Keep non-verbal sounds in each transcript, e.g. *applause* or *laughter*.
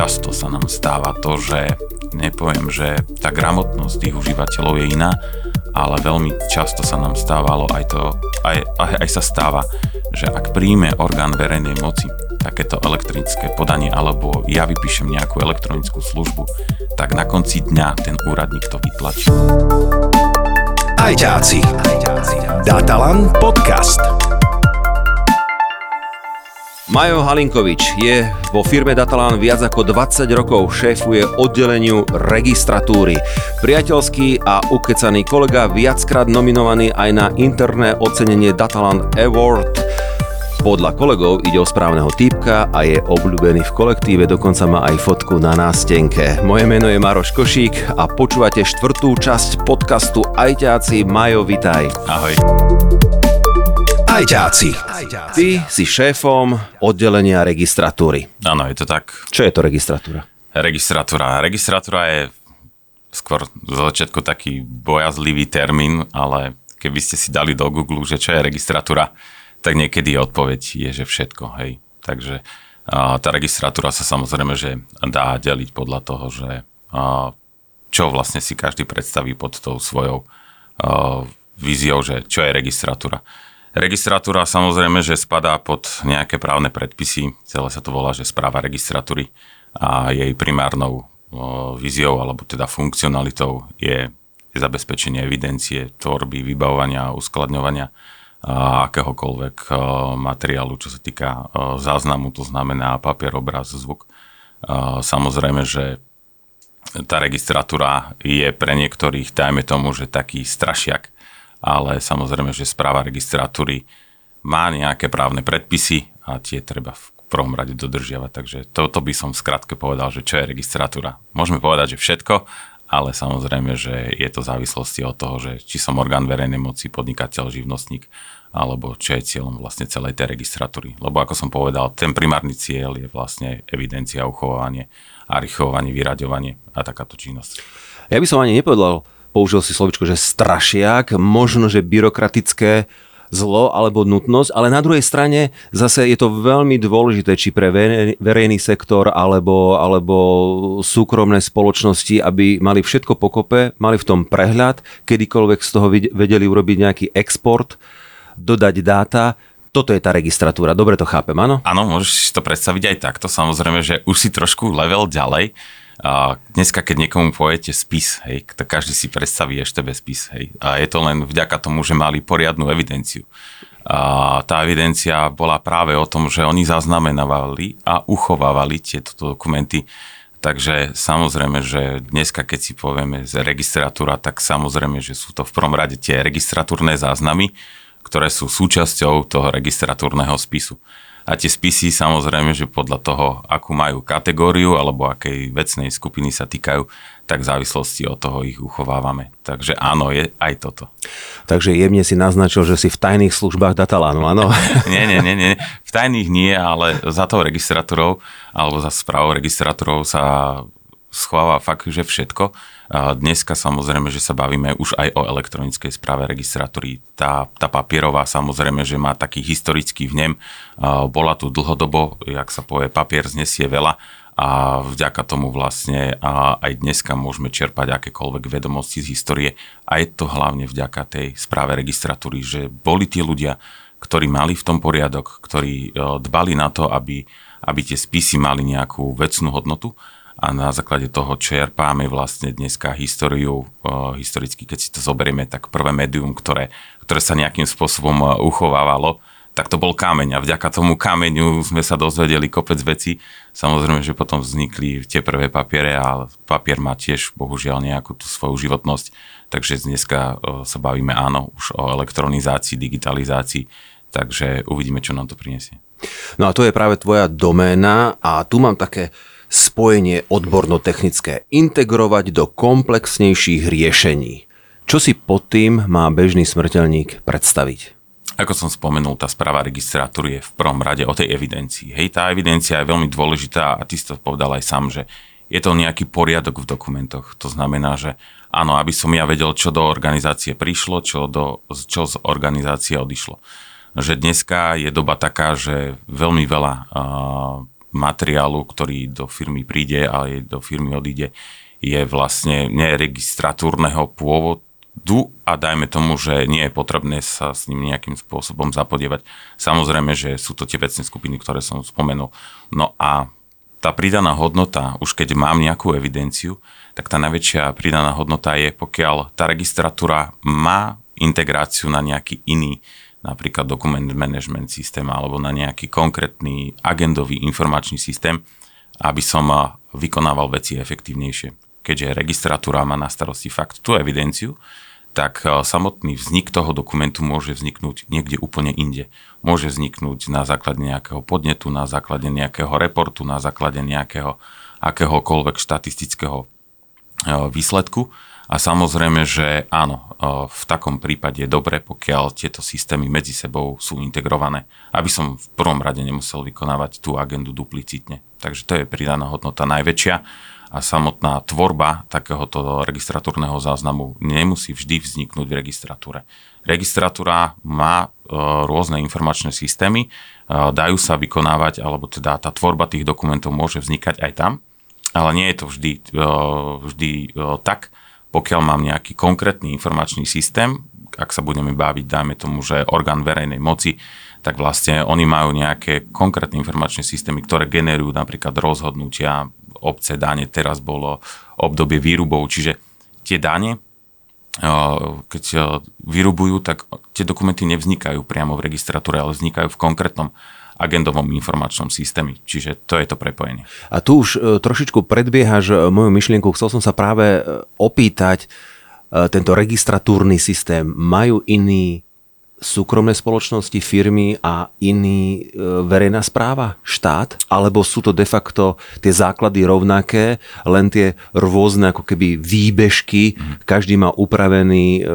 často sa nám stáva to, že nepoviem, že tá gramotnosť tých užívateľov je iná, ale veľmi často sa nám stávalo aj to, aj, aj, aj sa stáva, že ak príjme orgán verejnej moci takéto elektronické podanie alebo ja vypíšem nejakú elektronickú službu, tak na konci dňa ten úradník to vytlačí. Ajťáci. Datalan podcast. Majo Halinkovič je vo firme Datalan viac ako 20 rokov, šéfuje oddeleniu registratúry. Priateľský a ukecaný kolega, viackrát nominovaný aj na interné ocenenie Datalan Award. Podľa kolegov ide o správneho týpka a je obľúbený v kolektíve, dokonca má aj fotku na nástenke. Moje meno je Maroš Košík a počúvate štvrtú časť podcastu Ajťáci. Majo, vitaj. Ahoj. Ajťáci. Ty si šéfom oddelenia registratúry. Áno, je to tak. Čo je to registratúra? Registratúra. Registratúra je skôr z začiatku taký bojazlivý termín, ale keby ste si dali do Google, že čo je registratúra, tak niekedy odpoveď je, že všetko, hej. Takže a, tá registratúra sa samozrejme, že dá deliť podľa toho, že a, čo vlastne si každý predstaví pod tou svojou a, víziou, že čo je registratúra. Registratúra samozrejme, že spadá pod nejaké právne predpisy, celé sa to volá, že správa registratúry a jej primárnou víziou alebo teda funkcionalitou je zabezpečenie evidencie, tvorby, vybavovania uskladňovania akéhokoľvek materiálu, čo sa týka záznamu, to znamená papier, obraz, zvuk. Samozrejme, že tá registratúra je pre niektorých, dajme tomu, že taký strašiak, ale samozrejme, že správa registratúry má nejaké právne predpisy a tie treba v prvom rade dodržiavať. Takže toto by som skrátke povedal, že čo je registratúra. Môžeme povedať, že všetko, ale samozrejme, že je to v závislosti od toho, že či som orgán verejnej moci, podnikateľ, živnostník, alebo čo je cieľom vlastne celej tej registratúry. Lebo ako som povedal, ten primárny cieľ je vlastne evidencia, uchovávanie, archivovanie, vyraďovanie a takáto činnosť. Ja by som ani nepovedal, použil si slovičko, že strašiak, možno, že byrokratické zlo alebo nutnosť, ale na druhej strane zase je to veľmi dôležité, či pre verejný sektor alebo, alebo súkromné spoločnosti, aby mali všetko pokope, mali v tom prehľad, kedykoľvek z toho vedeli urobiť nejaký export, dodať dáta, toto je tá registratúra, dobre to chápem, áno? Áno, môžeš si to predstaviť aj takto, samozrejme, že už si trošku level ďalej, a dneska, keď niekomu poviete spis, hej, tak každý si predstaví ešte bez spis. Hej. A je to len vďaka tomu, že mali poriadnu evidenciu. A tá evidencia bola práve o tom, že oni zaznamenávali a uchovávali tieto dokumenty. Takže samozrejme, že dneska, keď si povieme z registratúra, tak samozrejme, že sú to v prvom rade tie registratúrne záznamy, ktoré sú súčasťou toho registratúrneho spisu. A tie spisy samozrejme, že podľa toho, akú majú kategóriu alebo akej vecnej skupiny sa týkajú, tak v závislosti od toho ich uchovávame. Takže áno, je aj toto. Takže jemne si naznačil, že si v tajných službách Datalánu, áno? *laughs* nie, nie, nie, nie. V tajných nie, ale za tou registrátorov alebo za správou registrátorov sa schováva fakt, že všetko Dneska samozrejme, že sa bavíme už aj o elektronickej správe registratúry. Tá, tá papierová samozrejme, že má taký historický vnem. Bola tu dlhodobo, jak sa povie, papier znesie veľa a vďaka tomu vlastne aj dneska môžeme čerpať akékoľvek vedomosti z histórie a je to hlavne vďaka tej správe registratúry, že boli tí ľudia, ktorí mali v tom poriadok, ktorí dbali na to, aby, aby tie spisy mali nejakú vecnú hodnotu a na základe toho čerpáme vlastne dneska históriu, historicky, keď si to zoberieme, tak prvé médium, ktoré, ktoré sa nejakým spôsobom uchovávalo, tak to bol kameň a vďaka tomu kameňu sme sa dozvedeli kopec veci. Samozrejme, že potom vznikli tie prvé papiere a papier má tiež bohužiaľ nejakú tú svoju životnosť, takže dneska sa bavíme áno už o elektronizácii, digitalizácii, takže uvidíme, čo nám to prinesie. No a to je práve tvoja doména a tu mám také spojenie odborno-technické integrovať do komplexnejších riešení. Čo si pod tým má bežný smrteľník predstaviť? Ako som spomenul, tá správa registratúry je v prvom rade o tej evidencii. Hej, tá evidencia je veľmi dôležitá a ty si to povedal aj sám, že je to nejaký poriadok v dokumentoch. To znamená, že áno, aby som ja vedel, čo do organizácie prišlo, čo, do, čo z organizácie odišlo. Že dneska je doba taká, že veľmi veľa uh, materiálu, ktorý do firmy príde a do firmy odíde, je vlastne neregistratúrneho pôvodu a dajme tomu, že nie je potrebné sa s ním nejakým spôsobom zapodievať. Samozrejme, že sú to tie vecné skupiny, ktoré som spomenul. No a tá pridaná hodnota, už keď mám nejakú evidenciu, tak tá najväčšia pridaná hodnota je, pokiaľ tá registratúra má integráciu na nejaký iný, napríklad dokument management systém alebo na nejaký konkrétny agendový informačný systém, aby som vykonával veci efektívnejšie keďže registratúra má na starosti fakt tú evidenciu, tak samotný vznik toho dokumentu môže vzniknúť niekde úplne inde. Môže vzniknúť na základe nejakého podnetu, na základe nejakého reportu, na základe nejakého akéhokoľvek štatistického výsledku. A samozrejme, že áno, e, v takom prípade je dobre, pokiaľ tieto systémy medzi sebou sú integrované, aby som v prvom rade nemusel vykonávať tú agendu duplicitne. Takže to je pridaná hodnota najväčšia a samotná tvorba takéhoto registratúrneho záznamu nemusí vždy vzniknúť v registratúre. Registratúra má e, rôzne informačné systémy, e, dajú sa vykonávať, alebo teda tá tvorba tých dokumentov môže vznikať aj tam, ale nie je to vždy, vždy tak, pokiaľ mám nejaký konkrétny informačný systém, ak sa budeme baviť, dajme tomu, že orgán verejnej moci, tak vlastne oni majú nejaké konkrétne informačné systémy, ktoré generujú napríklad rozhodnutia, obce dane, teraz bolo obdobie výrubov, čiže tie dane, keď vyrubujú, tak tie dokumenty nevznikajú priamo v registratúre, ale vznikajú v konkrétnom agendovom informačnom systéme. Čiže to je to prepojenie. A tu už e, trošičku predbiehaš e, moju myšlienku. Chcel som sa práve e, opýtať, tento registratúrny systém majú iný súkromné spoločnosti, firmy a iný e, verejná správa, štát? Alebo sú to de facto tie základy rovnaké, len tie rôzne ako keby výbežky, mm. každý má upravený, e,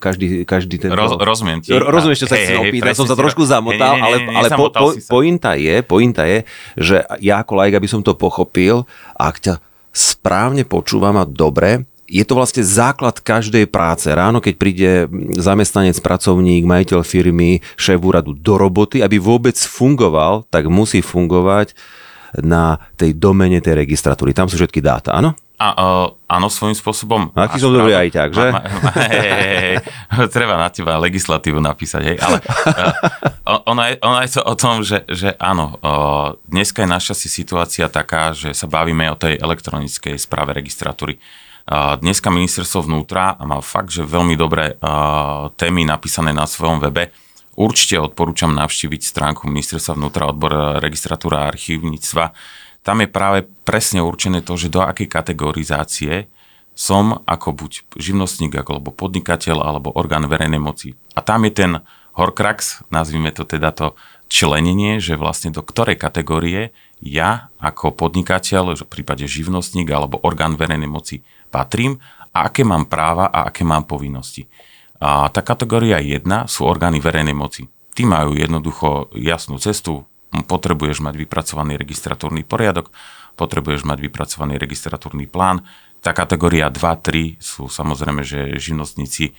každý, každý ten... Roz, rozumiem ti. Rozumiem, čo sa chcem opýtať, som sa trošku zamotal, ale, ale po, po, pointa, je, pointa je, že ja ako lajk, aby som to pochopil, ak ťa správne počúvam a dobre, je to vlastne základ každej práce. Ráno, keď príde zamestnanec, pracovník, majiteľ firmy, šéf úradu do roboty, aby vôbec fungoval, tak musí fungovať na tej domene tej registratúry. Tam sú všetky dáta, áno? A, uh, áno, svojím spôsobom. Aký som dobrý aj tak, že? Ma, ma, hej, hej, hej, *laughs* treba na teba legislatívu napísať, hej, ale uh, ono, je, ono je to o tom, že, že áno, uh, dneska je naša si situácia taká, že sa bavíme o tej elektronickej správe registratúry. Dneska ministerstvo vnútra má fakt, že veľmi dobré témy napísané na svojom webe. Určite odporúčam navštíviť stránku ministerstva vnútra odbor registratúra a archívnictva. Tam je práve presne určené to, že do akej kategorizácie som ako buď živnostník, alebo podnikateľ, alebo orgán verejnej moci. A tam je ten horkrax, nazvime to teda to členenie, že vlastne do ktorej kategórie ja ako podnikateľ, v prípade živnostník alebo orgán verejnej moci patrím a aké mám práva a aké mám povinnosti. A tá kategória 1 sú orgány verejnej moci. Tí majú jednoducho jasnú cestu, potrebuješ mať vypracovaný registratúrny poriadok, potrebuješ mať vypracovaný registratúrny plán. Tá kategória 2, 3 sú samozrejme, že živnostníci,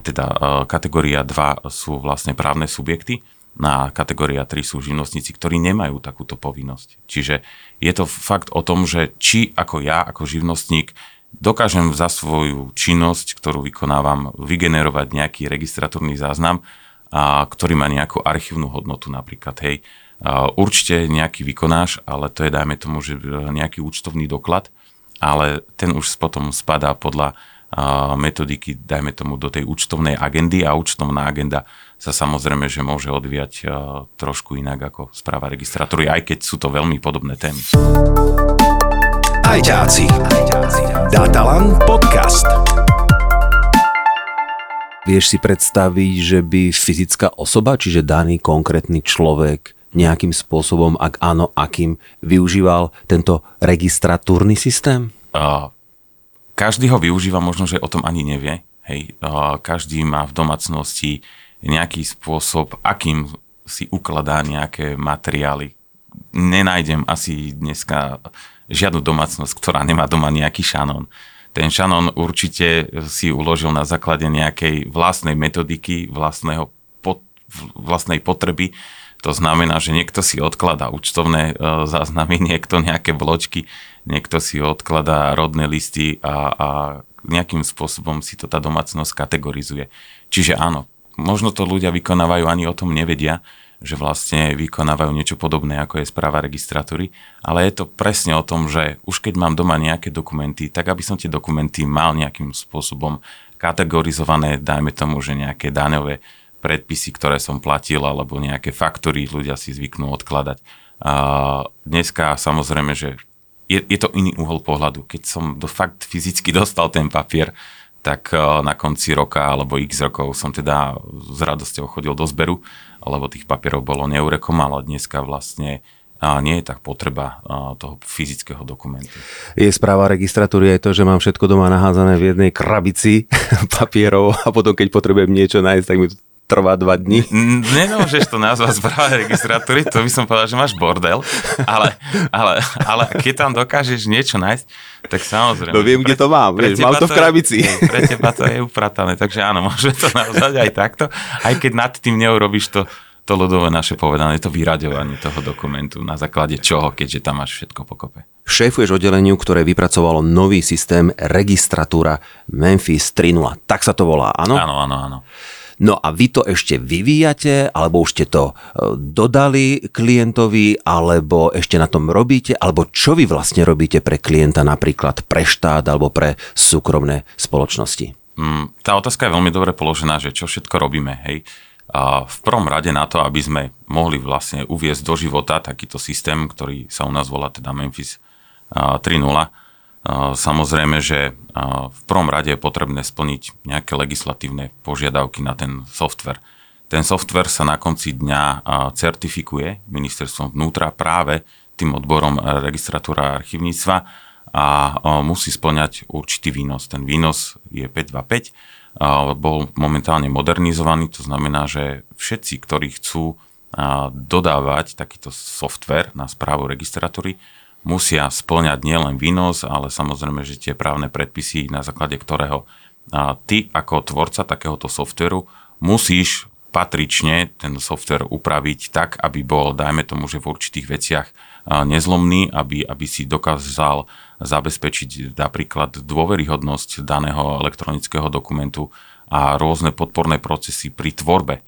teda e, kategória 2 sú vlastne právne subjekty, na kategória 3 sú živnostníci, ktorí nemajú takúto povinnosť. Čiže je to fakt o tom, že či ako ja, ako živnostník, dokážem za svoju činnosť, ktorú vykonávam, vygenerovať nejaký registratórny záznam, a, ktorý má nejakú archívnu hodnotu napríklad, hej. A, určite nejaký vykonáš, ale to je, dajme tomu, že nejaký účtovný doklad, ale ten už potom spadá podľa a, metodiky, dajme tomu, do tej účtovnej agendy a účtovná agenda sa samozrejme, že môže odvíjať a, trošku inak ako správa registratúry, aj keď sú to veľmi podobné témy. Ajťáci. Datalan podcast. Vieš si predstaviť, že by fyzická osoba, čiže daný konkrétny človek nejakým spôsobom, ak áno, akým využíval tento registratúrny systém? Uh, každý ho využíva, možno, že o tom ani nevie. Hej, uh, každý má v domácnosti nejaký spôsob, akým si ukladá nejaké materiály. Nenájdem asi dneska žiadnu domácnosť, ktorá nemá doma nejaký šanón. Ten šanón určite si uložil na základe nejakej vlastnej metodiky, vlastného pot, vlastnej potreby To znamená, že niekto si odkladá účtovné e, záznamy, *laughs* niekto nejaké bločky, niekto si odkladá rodné listy a, a nejakým spôsobom si to tá domácnosť kategorizuje. Čiže áno, možno to ľudia vykonávajú, ani o tom nevedia, že vlastne vykonávajú niečo podobné, ako je správa registratúry, ale je to presne o tom, že už keď mám doma nejaké dokumenty, tak aby som tie dokumenty mal nejakým spôsobom kategorizované, dajme tomu, že nejaké daňové predpisy, ktoré som platil, alebo nejaké faktory ľudia si zvyknú odkladať. A dneska samozrejme, že je, je to iný uhol pohľadu. Keď som do fakt fyzicky dostal ten papier, tak na konci roka alebo x rokov som teda s radosťou chodil do zberu lebo tých papierov bolo neurekom, ale dneska vlastne a nie je tak potreba toho fyzického dokumentu. Je správa registratúry aj to, že mám všetko doma nahádzané v jednej krabici *laughs* papierov a potom keď potrebujem niečo nájsť, tak mi trvá dva dní. Nemôžeš to nazvať správa registratúry, to by som povedal, že máš bordel, ale, ale, ale keď tam dokážeš niečo nájsť, tak samozrejme. No viem, kde to mám, vieš, mám to v krabici. Je, pre teba to je upratané, takže áno, môže to nazvať aj takto, aj keď nad tým neurobiš to to ľudové naše povedané, to vyraďovanie toho dokumentu, na základe čoho, keďže tam máš všetko pokope. Šéfuješ oddeleniu, ktoré vypracovalo nový systém registratúra Memphis 3.0. Tak sa to volá, áno? Áno, áno, áno. No a vy to ešte vyvíjate, alebo už ste to e, dodali klientovi, alebo ešte na tom robíte, alebo čo vy vlastne robíte pre klienta, napríklad pre štát alebo pre súkromné spoločnosti? Mm, tá otázka je veľmi dobre položená, že čo všetko robíme, hej. A v prvom rade na to, aby sme mohli vlastne uviezť do života takýto systém, ktorý sa u nás volá teda Memphis 3.0, Samozrejme, že v prvom rade je potrebné splniť nejaké legislatívne požiadavky na ten software. Ten software sa na konci dňa certifikuje ministerstvom vnútra práve tým odborom registratúra a archivníctva a musí splňať určitý výnos. Ten výnos je 525, bol momentálne modernizovaný, to znamená, že všetci, ktorí chcú dodávať takýto software na správu registratúry, musia splňať nielen výnos, ale samozrejme, že tie právne predpisy, na základe ktorého ty ako tvorca takéhoto softveru musíš patrične ten software upraviť tak, aby bol, dajme tomu, že v určitých veciach nezlomný, aby, aby si dokázal zabezpečiť napríklad dôveryhodnosť daného elektronického dokumentu a rôzne podporné procesy pri tvorbe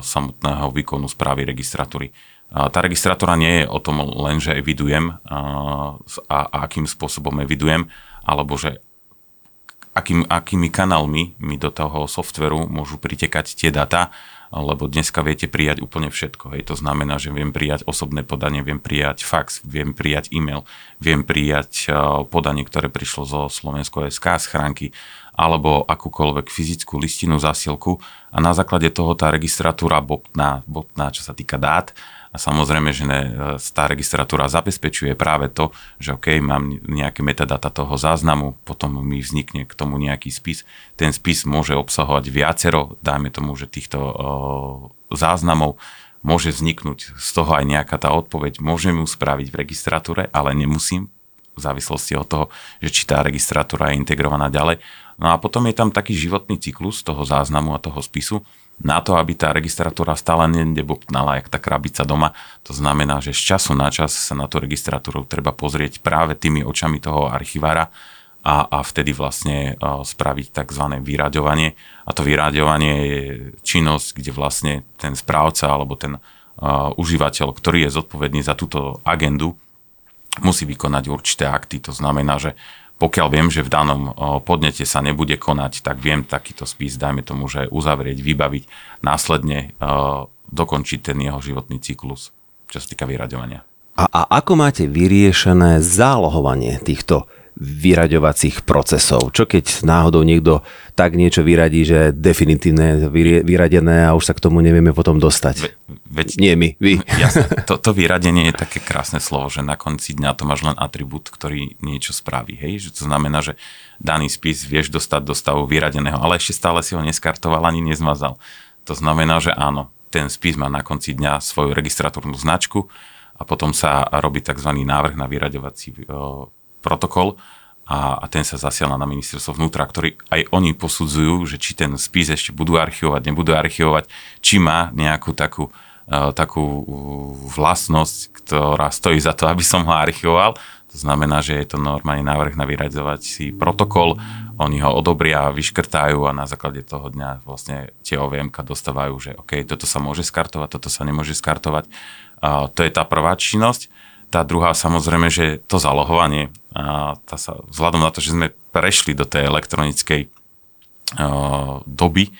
samotného výkonu správy registratúry. Tá registratúra nie je o tom len, že evidujem a, a akým spôsobom evidujem, alebo že akým, akými kanálmi mi do toho softveru môžu pritekať tie data, lebo dneska viete prijať úplne všetko. Hej. To znamená, že viem prijať osobné podanie, viem prijať fax, viem prijať e-mail, viem prijať podanie, ktoré prišlo zo Slovensko SK schránky, alebo akúkoľvek fyzickú listinu, zásielku a na základe toho tá registratúra botná, botná čo sa týka dát, a samozrejme, že ne, tá registratúra zabezpečuje práve to, že OK, mám nejaké metadata toho záznamu, potom mi vznikne k tomu nejaký spis. Ten spis môže obsahovať viacero, dajme tomu, že týchto o, záznamov, môže vzniknúť z toho aj nejaká tá odpoveď, môžem ju spraviť v registratúre, ale nemusím, v závislosti od toho, že či tá registratúra je integrovaná ďalej. No a potom je tam taký životný cyklus toho záznamu a toho spisu, na to, aby tá registratúra stále nedebopnala, jak tá krabica doma. To znamená, že z času na čas sa na tú registratúru treba pozrieť práve tými očami toho archivára a, a vtedy vlastne uh, spraviť tzv. vyraďovanie. A to vyraďovanie je činnosť, kde vlastne ten správca alebo ten uh, užívateľ, ktorý je zodpovedný za túto agendu, musí vykonať určité akty. To znamená, že pokiaľ viem, že v danom podnete sa nebude konať, tak viem takýto spis, dajme tomu, že uzavrieť, vybaviť, následne dokončiť ten jeho životný cyklus, čo sa týka vyraďovania. A, a ako máte vyriešené zálohovanie týchto vyraďovacích procesov. Čo keď náhodou niekto tak niečo vyradí, že definitívne vyradené a už sa k tomu nevieme potom dostať? Ve, veď, Nie my, vy. *laughs* Jasne, to, to vyradenie je také krásne slovo, že na konci dňa to máš len atribút, ktorý niečo spraví. Hej? Že to znamená, že daný spis vieš dostať do stavu vyradeného, ale ešte stále si ho neskartoval ani nezmazal. To znamená, že áno, ten spis má na konci dňa svoju registratúrnu značku a potom sa robí tzv. návrh na vyraďovací protokol a, a ten sa zasiela na ministerstvo vnútra, ktorý aj oni posudzujú, že či ten spis ešte budú archivovať, nebudú archivovať, či má nejakú takú takú vlastnosť, ktorá stojí za to, *laughs* aby som ho archivoval. To znamená, že je to normálny návrh na vyradzovací protokol, oni ho odobria, vyškrtajú a na základe toho dňa vlastne tie ovm dostávajú, že OK, toto sa môže skartovať, toto sa nemôže skartovať. Uh, to je tá prvá činnosť. Tá druhá samozrejme, že to zalohovanie, uh, tá sa, vzhľadom na to, že sme prešli do tej elektronickej uh, doby,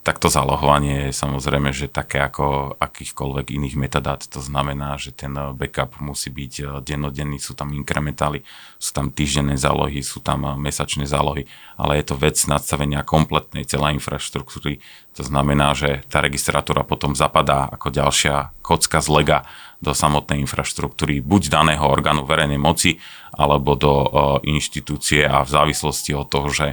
tak to zalohovanie je samozrejme, že také ako akýchkoľvek iných metadát, to znamená, že ten backup musí byť eh, dennodenný, sú tam inkrementály, sú tam týždenné zálohy, sú tam eh, mesačné zálohy, ale je to vec nastavenia kompletnej celej infraštruktúry, to znamená, že tá registratúra potom zapadá ako ďalšia kocka z lega do samotnej infraštruktúry buď daného orgánu verejnej moci, alebo do uh, inštitúcie a v závislosti od toho, že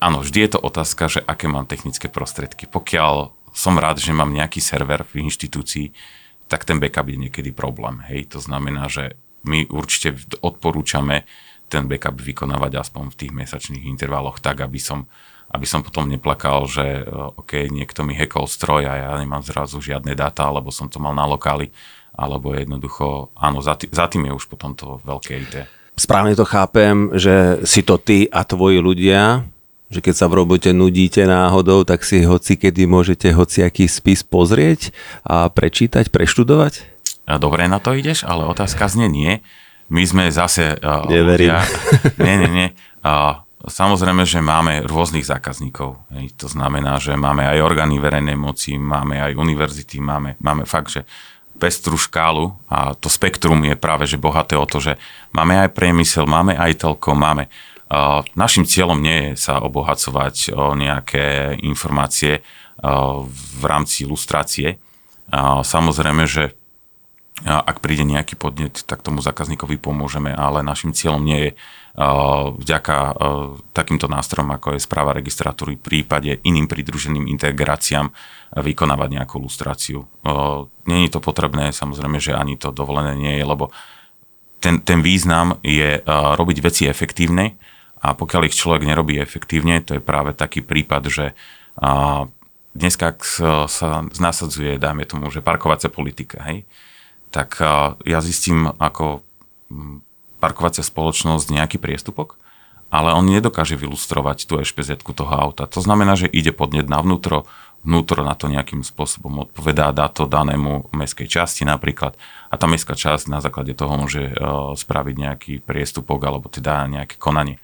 áno, vždy je to otázka, že aké mám technické prostriedky. Pokiaľ som rád, že mám nejaký server v inštitúcii, tak ten backup je niekedy problém. Hej, to znamená, že my určite odporúčame ten backup vykonávať aspoň v tých mesačných intervaloch tak, aby som, aby som potom neplakal, že e, OK, niekto mi hackol stroj a ja nemám zrazu žiadne dáta, alebo som to mal na lokáli, alebo jednoducho, áno, za, tý, za tým je už potom to veľké IT. Správne to chápem, že si to ty a tvoji ľudia, že keď sa v robote nudíte náhodou, tak si hoci kedy môžete hociaký spis pozrieť a prečítať, preštudovať? Dobre na to ideš, ale otázka znie nie. My sme zase... Uh, Neverím. Ľudia, *laughs* nie, nie, nie. Uh, samozrejme, že máme rôznych zákazníkov. Hej. To znamená, že máme aj orgány verejnej moci, máme aj univerzity, máme, máme fakt, že pestrú škálu a to spektrum je práve že bohaté o to, že máme aj priemysel, máme aj telko, máme Našim cieľom nie je sa obohacovať o nejaké informácie v rámci ilustrácie. Samozrejme, že ak príde nejaký podnet, tak tomu zákazníkovi pomôžeme, ale našim cieľom nie je vďaka takýmto nástrojom, ako je správa registratúry, v prípade iným pridruženým integráciám vykonávať nejakú ilustráciu. Není to potrebné, samozrejme, že ani to dovolené nie je, lebo ten, ten význam je robiť veci efektívne, a pokiaľ ich človek nerobí efektívne, to je práve taký prípad, že a, dneska, ak sa nasadzuje, dáme tomu, že parkovacia politika, hej, tak ja zistím ako parkovacia spoločnosť nejaký priestupok, ale on nedokáže vylustrovať tú ešpz toho auta. To znamená, že ide podneť na vnútro, vnútro na to nejakým spôsobom odpovedá, dá to danému mestskej časti napríklad a tá mestská časť na základe toho môže uh, spraviť nejaký priestupok alebo teda nejaké konanie.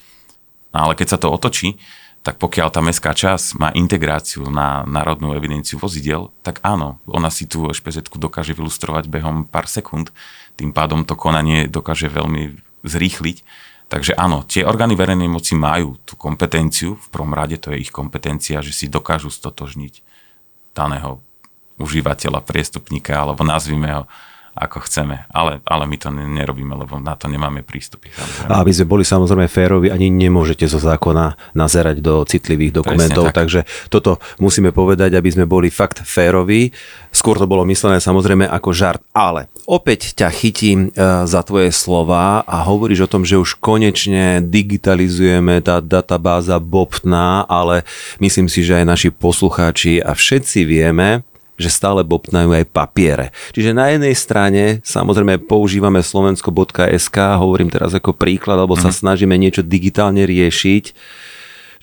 Ale keď sa to otočí, tak pokiaľ tá mestská časť má integráciu na národnú evidenciu vozidel, tak áno, ona si tú špz dokáže vylustrovať behom pár sekúnd, tým pádom to konanie dokáže veľmi zrýchliť. Takže áno, tie orgány verejnej moci majú tú kompetenciu, v prvom rade to je ich kompetencia, že si dokážu stotožniť daného užívateľa, priestupníka, alebo nazvime ho ako chceme. Ale, ale my to nerobíme, lebo na to nemáme prístupy. Samozrejme. A aby sme boli samozrejme férovi, ani nemôžete zo zákona nazerať do citlivých dokumentov, tak. takže toto musíme povedať, aby sme boli fakt férovi. Skôr to bolo myslené samozrejme ako žart, ale opäť ťa chytím e, za tvoje slova a hovoríš o tom, že už konečne digitalizujeme tá databáza bobtná, ale myslím si, že aj naši poslucháči a všetci vieme, že stále bobtnajú aj papiere. Čiže na jednej strane samozrejme používame slovensko.sk, hovorím teraz ako príklad, alebo sa mm-hmm. snažíme niečo digitálne riešiť,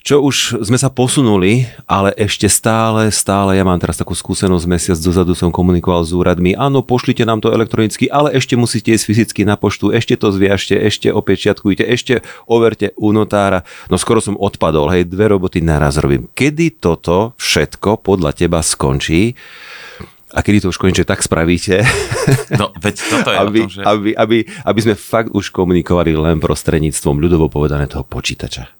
čo už sme sa posunuli, ale ešte stále, stále, ja mám teraz takú skúsenosť, mesiac dozadu som komunikoval s úradmi, áno, pošlite nám to elektronicky, ale ešte musíte ísť fyzicky na poštu, ešte to zviažte, ešte opečiatkujte, ešte overte u notára. No skoro som odpadol, hej, dve roboty naraz robím. Kedy toto všetko podľa teba skončí? a kedy to už konečne tak spravíte, *laughs* no, veď toto je aby, tom, že... aby, aby, aby sme fakt už komunikovali len prostredníctvom ľudovo povedané toho počítača.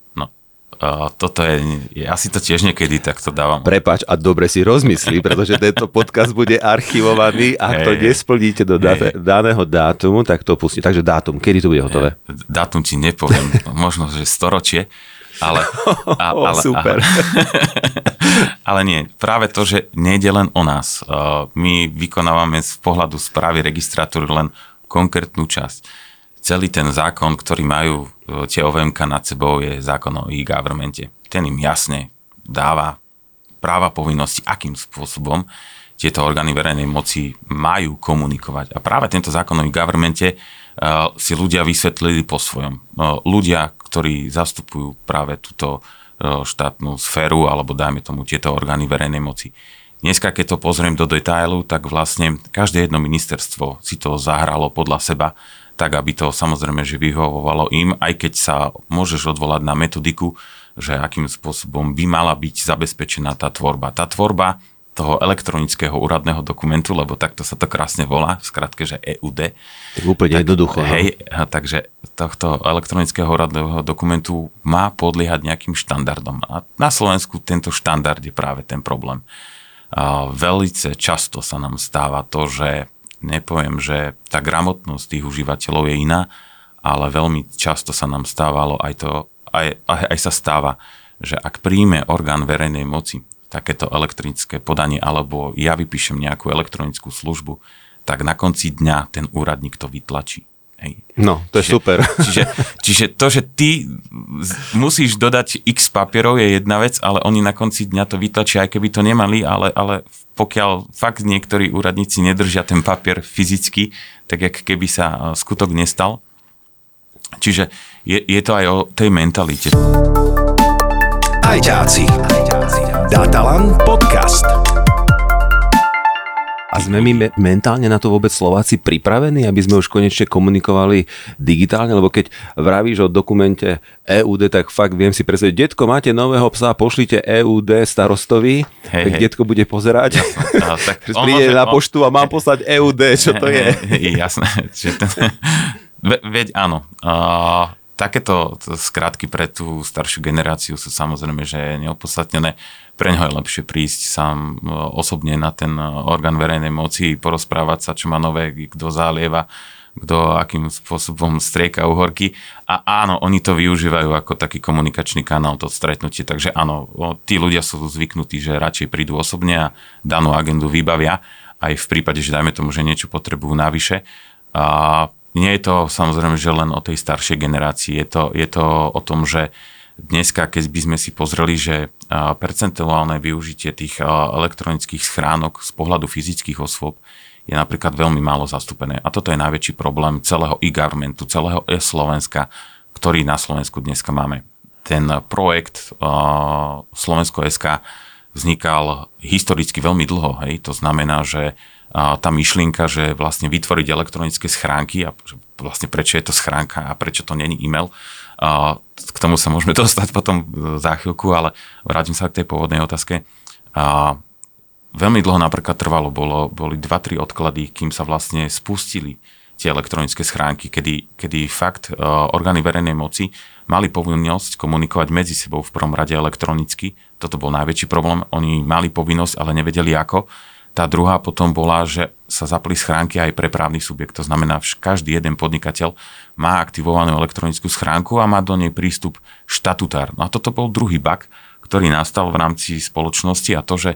Uh, toto je, ja si to tiež niekedy takto dávam. Prepač a dobre si rozmyslí, pretože tento podcast bude archivovaný a ak to nesplníte do hey. daného dátumu, tak to pustí. Takže dátum, kedy to bude hotové? Dátum ti nepoviem, *laughs* možno, že storočie, ale... *laughs* A, oh, ale super. A, *laughs* ale nie, práve to, že nejde len o nás. Uh, my vykonávame z pohľadu správy registratúry len konkrétnu časť celý ten zákon, ktorý majú e, tie OVMK nad sebou, je zákon o e-governmente. Ten im jasne dáva práva povinnosti, akým spôsobom tieto orgány verejnej moci majú komunikovať. A práve tento zákon o governmente uh, si ľudia vysvetlili po svojom. Uh, ľudia, ktorí zastupujú práve túto uh, štátnu sféru, alebo dajme tomu tieto orgány verejnej moci. Dneska, keď to pozriem do detailu, tak vlastne každé jedno ministerstvo si to zahralo podľa seba tak aby to samozrejme, že vyhovovalo im, aj keď sa môžeš odvolať na metodiku, že akým spôsobom by mala byť zabezpečená tá tvorba. Tá tvorba toho elektronického úradného dokumentu, lebo takto sa to krásne volá, v skratke, že EUD. Tak úplne tak, jednoducho. No. Hej, no. takže tohto elektronického úradného dokumentu má podliehať nejakým štandardom. A na Slovensku tento štandard je práve ten problém. A veľce často sa nám stáva to, že nepoviem, že tá gramotnosť tých užívateľov je iná, ale veľmi často sa nám stávalo aj to, aj, aj, aj sa stáva, že ak príjme orgán verejnej moci takéto elektronické podanie, alebo ja vypíšem nejakú elektronickú službu, tak na konci dňa ten úradník to vytlačí. Hej. No, to je čiže, super. *laughs* Čiže, čiže to, že ty musíš dodať x papierov je jedna vec, ale oni na konci dňa to vytlačia, aj keby to nemali, ale, ale pokiaľ fakt niektorí úradníci nedržia ten papier fyzicky, tak jak keby sa e, skutok nestal. Čiže je, je to aj o tej mentalite. Ajťáci. Datalan podcast. A sme my mentálne na to vôbec Slováci pripravení, aby sme už konečne komunikovali digitálne? Lebo keď vravíš o dokumente EUD, tak fakt viem si predstaviť, detko, máte nového psa, pošlite EUD starostovi, hej, tak hej. detko bude pozerať. Jasne, tak *laughs* príde môže, na poštu a mám poslať EUD, čo to je? Jasné. *laughs* *laughs* veď áno. Uh, takéto skratky pre tú staršiu generáciu sú samozrejme, že neopodstatnené pre ňoho je lepšie prísť sám e, osobne na ten e, orgán verejnej moci, porozprávať sa, čo má nové, kto zalieva, kto akým spôsobom strieka uhorky. A áno, oni to využívajú ako taký komunikačný kanál, to stretnutie. Takže áno, tí ľudia sú zvyknutí, že radšej prídu osobne a danú agendu vybavia, aj v prípade, že dajme tomu, že niečo potrebujú navyše. A nie je to samozrejme, že len o tej staršej generácii, je to, je to o tom, že Dneska, keď by sme si pozreli, že percentuálne využitie tých elektronických schránok z pohľadu fyzických osôb je napríklad veľmi málo zastúpené. A toto je najväčší problém celého e-governmentu, celého e-Slovenska, ktorý na Slovensku dneska máme. Ten projekt Slovensko SK vznikal historicky veľmi dlho. Hej? To znamená, že tá myšlienka, že vlastne vytvoriť elektronické schránky a vlastne prečo je to schránka a prečo to není e-mail, k tomu sa môžeme *laughs* dostať potom za chvíľku, ale vrátim sa k tej pôvodnej otázke. Veľmi dlho napríklad trvalo, bolo, boli 2-3 odklady, kým sa vlastne spustili tie elektronické schránky, kedy, kedy fakt uh, orgány verejnej moci mali povinnosť komunikovať medzi sebou v prvom rade elektronicky. Toto bol najväčší problém. Oni mali povinnosť, ale nevedeli ako. Tá druhá potom bola, že sa zapli schránky aj pre právny subjekt. To znamená, že každý jeden podnikateľ má aktivovanú elektronickú schránku a má do nej prístup štatutár. No a toto bol druhý bug, ktorý nastal v rámci spoločnosti a to, že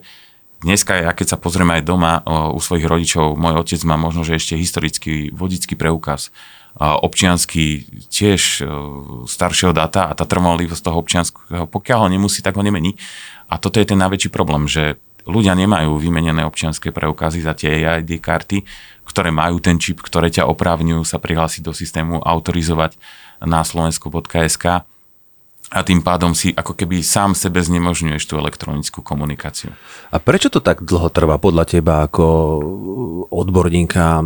dneska, ja keď sa pozrieme aj doma u svojich rodičov, môj otec má možno, že ešte historický vodický preukaz, občiansky tiež staršieho data a tá trvalivosť toho občianského, pokiaľ ho nemusí, tak ho nemení. A toto je ten najväčší problém, že ľudia nemajú vymenené občianské preukazy za tie ID karty, ktoré majú ten čip, ktoré ťa oprávňujú sa prihlásiť do systému, autorizovať na slovensko.sk a tým pádom si ako keby sám sebe znemožňuješ tú elektronickú komunikáciu. A prečo to tak dlho trvá podľa teba ako odborníka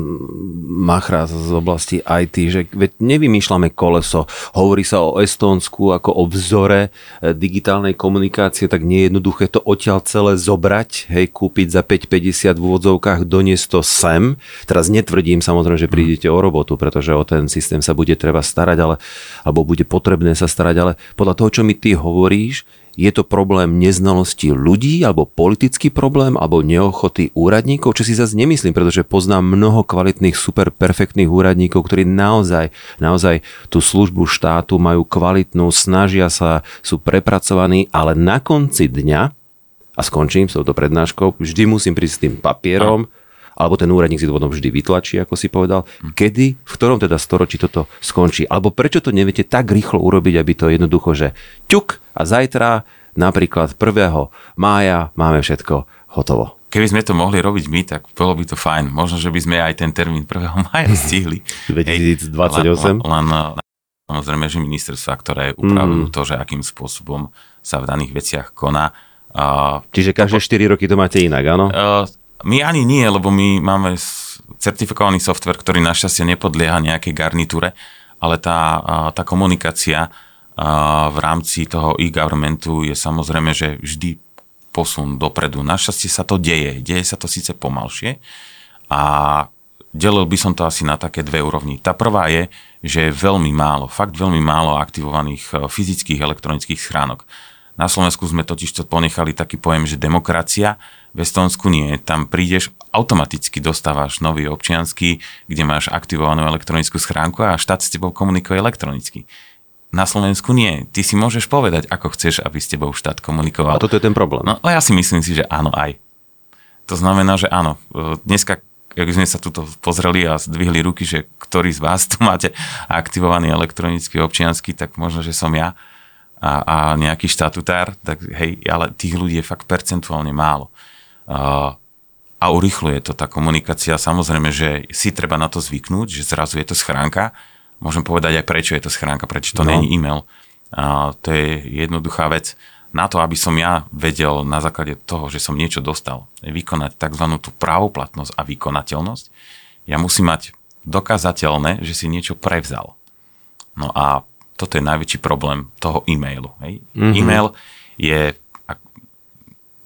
machra z oblasti IT, že veď nevymýšľame koleso, hovorí sa o Estónsku ako o vzore e, digitálnej komunikácie, tak nie je jednoduché to odtiaľ celé zobrať, hej, kúpiť za 5,50 v úvodzovkách, doniesť to sem. Teraz netvrdím samozrejme, že mhm. prídete o robotu, pretože o ten systém sa bude treba starať, ale, alebo bude potrebné sa starať, ale podľa toho, čo mi ty hovoríš, je to problém neznalosti ľudí, alebo politický problém, alebo neochoty úradníkov, čo si zase nemyslím, pretože poznám mnoho kvalitných, super perfektných úradníkov, ktorí naozaj, naozaj tú službu štátu majú kvalitnú, snažia sa, sú prepracovaní, ale na konci dňa, a skončím s touto prednáškou, vždy musím prísť s tým papierom, alebo ten úradník si to potom vždy vytlačí, ako si povedal. Hm. Kedy, v ktorom teda storočí toto skončí? Alebo prečo to neviete tak rýchlo urobiť, aby to jednoducho, že ťuk a zajtra, napríklad 1. mája, máme všetko hotovo. keby sme to mohli robiť my, tak bolo by to fajn. Možno, že by sme aj ten termín 1. maja *laughs* stihli. 2028? Len, len, len samozrejme, že ministerstva, ktoré upravujú mm. to, že akým spôsobom sa v daných veciach koná. Uh, Čiže každé 4 roky to máte inak, áno? Uh, my ani nie, lebo my máme certifikovaný software, ktorý našťastie nepodlieha nejakej garnitúre, ale tá, tá komunikácia v rámci toho e-governmentu je samozrejme, že vždy posun dopredu. Našťastie sa to deje. Deje sa to síce pomalšie a delil by som to asi na také dve úrovni. Tá prvá je, že je veľmi málo, fakt veľmi málo aktivovaných e, fyzických elektronických schránok. Na Slovensku sme totiž to ponechali taký pojem, že demokracia, v Estonsku nie. Tam prídeš, automaticky dostávaš nový občiansky, kde máš aktivovanú elektronickú schránku a štát s tebou komunikuje elektronicky. Na Slovensku nie. Ty si môžeš povedať, ako chceš, aby s tebou štát komunikoval. A toto je ten problém. No ja si myslím si, že áno aj. To znamená, že áno. Dneska, ak sme sa tuto pozreli a zdvihli ruky, že ktorý z vás tu máte aktivovaný elektronický občiansky, tak možno, že som ja a, a nejaký štatutár, tak hej, ale tých ľudí je fakt percentuálne málo. A, a urychluje to tá komunikácia. Samozrejme, že si treba na to zvyknúť, že zrazu je to schránka, Môžem povedať aj prečo je to schránka, prečo to no. není e-mail. A to je jednoduchá vec. Na to, aby som ja vedel na základe toho, že som niečo dostal, vykonať tzv. tú právoplatnosť a vykonateľnosť, ja musím mať dokázateľné, že si niečo prevzal. No a toto je najväčší problém toho e-mailu. Hej? Mm-hmm. E-mail je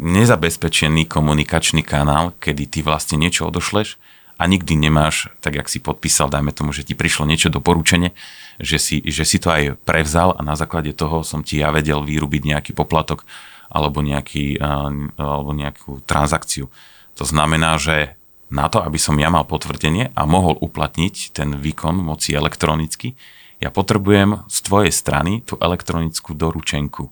nezabezpečený komunikačný kanál, kedy ty vlastne niečo odošleš a nikdy nemáš, tak jak si podpísal, dajme tomu, že ti prišlo niečo doporučenie, že si, že si to aj prevzal a na základe toho som ti ja vedel vyrubiť nejaký poplatok alebo, nejaký, alebo nejakú transakciu. To znamená, že na to, aby som ja mal potvrdenie a mohol uplatniť ten výkon moci elektronicky, ja potrebujem z tvojej strany tú elektronickú doručenku.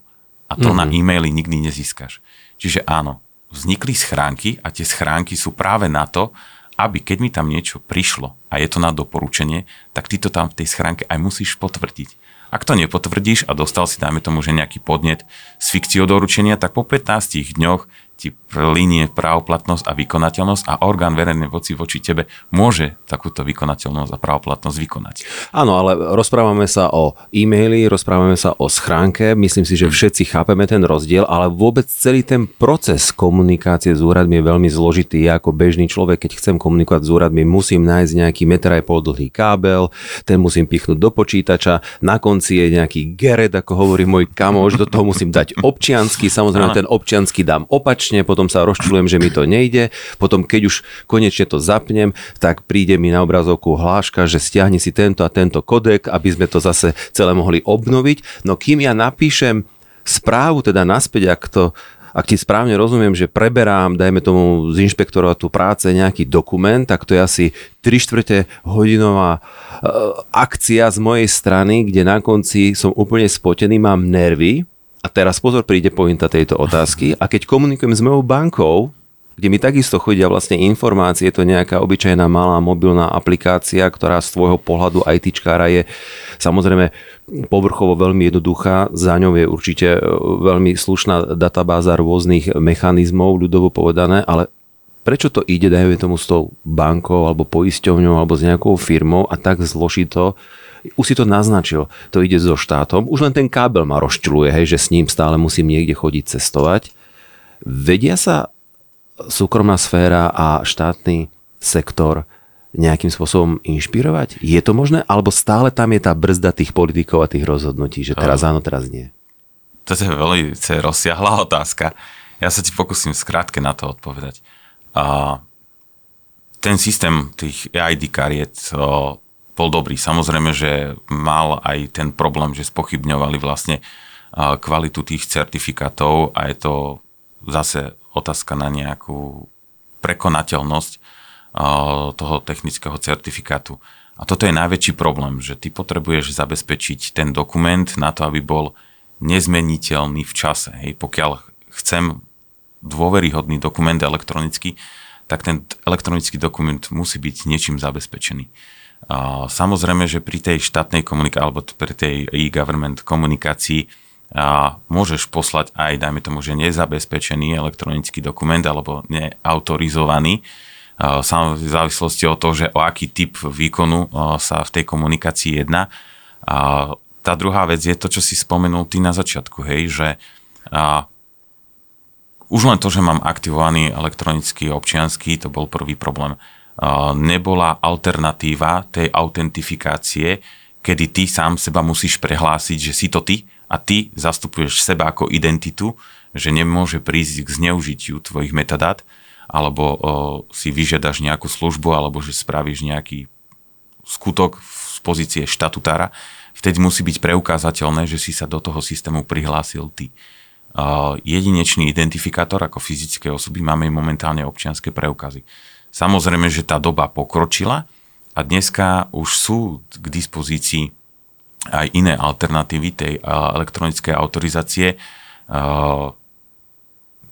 A to mm-hmm. na e-maily nikdy nezískaš. Čiže áno, vznikli schránky a tie schránky sú práve na to, aby keď mi tam niečo prišlo a je to na doporučenie, tak ty to tam v tej schránke aj musíš potvrdiť. Ak to nepotvrdíš a dostal si, dajme tomu, že nejaký podnet s fikciou doručenia, tak po 15 dňoch ti línie právoplatnosť a vykonateľnosť a orgán verejnej voci voči tebe môže takúto vykonateľnosť a právoplatnosť vykonať. Áno, ale rozprávame sa o e-maili, rozprávame sa o schránke, myslím si, že všetci chápeme ten rozdiel, ale vôbec celý ten proces komunikácie s úradmi je veľmi zložitý. Ja ako bežný človek, keď chcem komunikovať s úradmi, musím nájsť nejaký meter aj pol dlhý kábel, ten musím pichnúť do počítača, na konci je nejaký geret, ako hovorí môj kamoš, do toho musím dať občiansky, samozrejme ten občiansky dám opačne, opačne, potom sa rozčulujem, že mi to nejde, potom keď už konečne to zapnem, tak príde mi na obrazovku hláška, že stiahni si tento a tento kodek, aby sme to zase celé mohli obnoviť. No kým ja napíšem správu teda naspäť, ak to ak ti správne rozumiem, že preberám, dajme tomu z inšpektorátu práce nejaký dokument, tak to je asi 3 čtvrte hodinová e, akcia z mojej strany, kde na konci som úplne spotený, mám nervy, a teraz pozor, príde pointa tejto otázky. A keď komunikujem s mojou bankou, kde mi takisto chodia vlastne informácie, je to nejaká obyčajná malá mobilná aplikácia, ktorá z tvojho pohľadu ITčkára je samozrejme povrchovo veľmi jednoduchá, za ňou je určite e, veľmi slušná databáza rôznych mechanizmov, ľudovo povedané, ale prečo to ide, dajme tomu s tou bankou alebo poisťovňou alebo s nejakou firmou a tak zložito už si to naznačil, to ide so štátom, už len ten kábel ma rozčuluje, hej, že s ním stále musím niekde chodiť cestovať. Vedia sa súkromná sféra a štátny sektor nejakým spôsobom inšpirovať? Je to možné? Alebo stále tam je tá brzda tých politikov a tých rozhodnutí, že teraz áno, teraz nie? To je veľmi rozsiahla otázka. Ja sa ti pokúsim skrátke na to odpovedať. A ten systém tých ID kariet bol dobrý. Samozrejme, že mal aj ten problém, že spochybňovali vlastne kvalitu tých certifikátov a je to zase otázka na nejakú prekonateľnosť toho technického certifikátu. A toto je najväčší problém, že ty potrebuješ zabezpečiť ten dokument na to, aby bol nezmeniteľný v čase. Hej, pokiaľ chcem dôveryhodný dokument elektronicky, tak ten elektronický dokument musí byť niečím zabezpečený. Samozrejme, že pri tej štátnej komunikácii alebo pri tej e-government komunikácii a môžeš poslať aj, dajme tomu, že nezabezpečený elektronický dokument alebo neautorizovaný, Sám v závislosti od toho, že o aký typ výkonu sa v tej komunikácii jedná. A tá druhá vec je to, čo si spomenul ty na začiatku, hej, že a, už len to, že mám aktivovaný elektronický občiansky, to bol prvý problém. Nebola alternatíva tej autentifikácie, kedy ty sám seba musíš prehlásiť, že si to ty a ty zastupuješ seba ako identitu, že nemôže prísť k zneužitiu tvojich metadát alebo o, si vyžiadaš nejakú službu, alebo že spravíš nejaký skutok z pozície štatutára, vtedy musí byť preukázateľné, že si sa do toho systému prihlásil ty. O, jedinečný identifikátor ako fyzické osoby máme momentálne občianské preukazy. Samozrejme, že tá doba pokročila a dneska už sú k dispozícii aj iné alternatívy tej elektronickej autorizácie.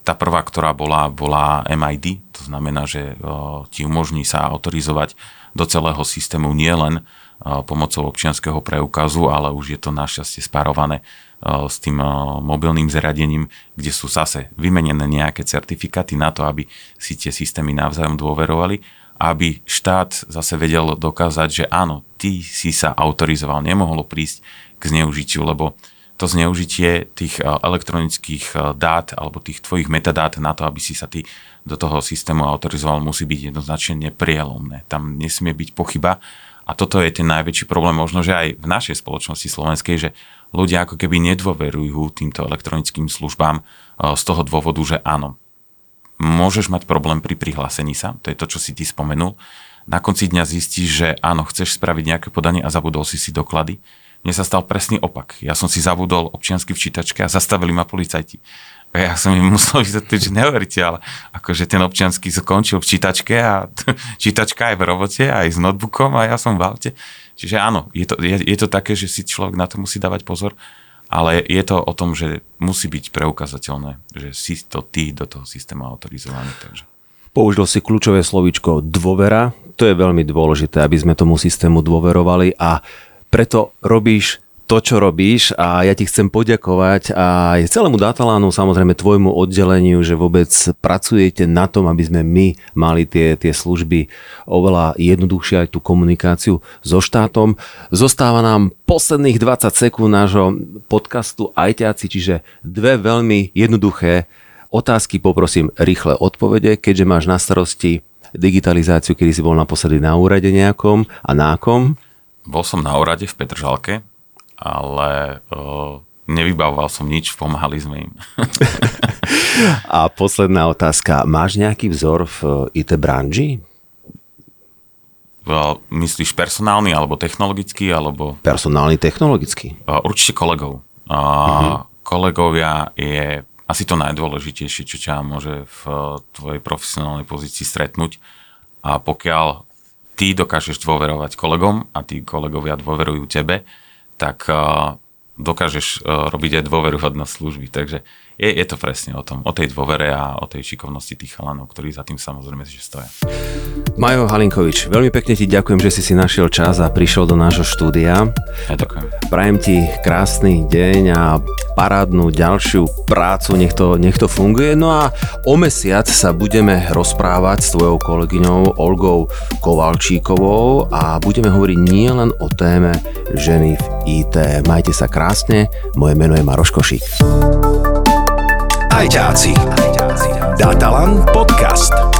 Tá prvá, ktorá bola, bola MID, to znamená, že ti umožní sa autorizovať do celého systému nielen pomocou občianského preukazu, ale už je to našťastie spárované s tým mobilným zariadením, kde sú zase vymenené nejaké certifikáty na to, aby si tie systémy navzájom dôverovali, aby štát zase vedel dokázať, že áno, ty si sa autorizoval, nemohlo prísť k zneužitiu, lebo to zneužitie tých elektronických dát alebo tých tvojich metadát na to, aby si sa ty do toho systému autorizoval, musí byť jednoznačne neprielomné. Tam nesmie byť pochyba a toto je ten najväčší problém možno, že aj v našej spoločnosti slovenskej, že ľudia ako keby nedôverujú týmto elektronickým službám eh, z toho dôvodu, že áno, môžeš mať problém pri prihlásení sa, to je to, čo si ty spomenul. Na konci dňa zistíš, že áno, chceš spraviť nejaké podanie a zabudol si si doklady mne sa stal presný opak. Ja som si zabudol občiansky v čítačke a zastavili ma policajti. Ja som im musel vysvetliť, že neveríte, ale akože ten občiansky skončil v čítačke a *laughs* čítačka aj v robote, aj s notebookom a ja som v aute. Čiže áno, je to, je, je to také, že si človek na to musí dávať pozor, ale je to o tom, že musí byť preukazateľné, že si to ty do toho systému autorizovaný. Takže. Použil si kľúčové slovíčko dôvera. To je veľmi dôležité, aby sme tomu systému dôverovali a preto robíš to, čo robíš a ja ti chcem poďakovať aj celému Datalánu, samozrejme tvojmu oddeleniu, že vôbec pracujete na tom, aby sme my mali tie, tie služby oveľa jednoduchšie aj tú komunikáciu so štátom. Zostáva nám posledných 20 sekúnd nášho podcastu Ajťáci, čiže dve veľmi jednoduché otázky, poprosím rýchle odpovede, keďže máš na starosti digitalizáciu, kedy si bol naposledy na úrade nejakom a na akom? Bol som na úrade v Petržalke, ale uh, nevybavoval som nič, pomáhali sme im. *laughs* A posledná otázka. Máš nejaký vzor v IT branži? Myslíš personálny alebo technologický? Alebo... Personálny, technologický. Určite kolegov. Uh-huh. Kolegovia je asi to najdôležitejšie, čo ťa môže v tvojej profesionálnej pozícii stretnúť. A pokiaľ ty dokážeš dôverovať kolegom a tí kolegovia dôverujú tebe, tak uh, dokážeš uh, robiť aj dôveruhodnosť služby. Takže je, je to presne o tom, o tej dôvere a o tej šikovnosti tých chalanov, ktorí za tým samozrejme že stoja. Majo Halinkovič, veľmi pekne ti ďakujem, že si si našiel čas a prišiel do nášho štúdia. Ja ďakujem. Prajem ti krásny deň a parádnu ďalšiu prácu, nech to, nech to funguje. No a o mesiac sa budeme rozprávať s tvojou kolegyňou Olgou Kovalčíkovou a budeme hovoriť nielen o téme ženy v IT. Majte sa krásne, moje meno je Maroš Košík. Ajťáci. Datalan podcast.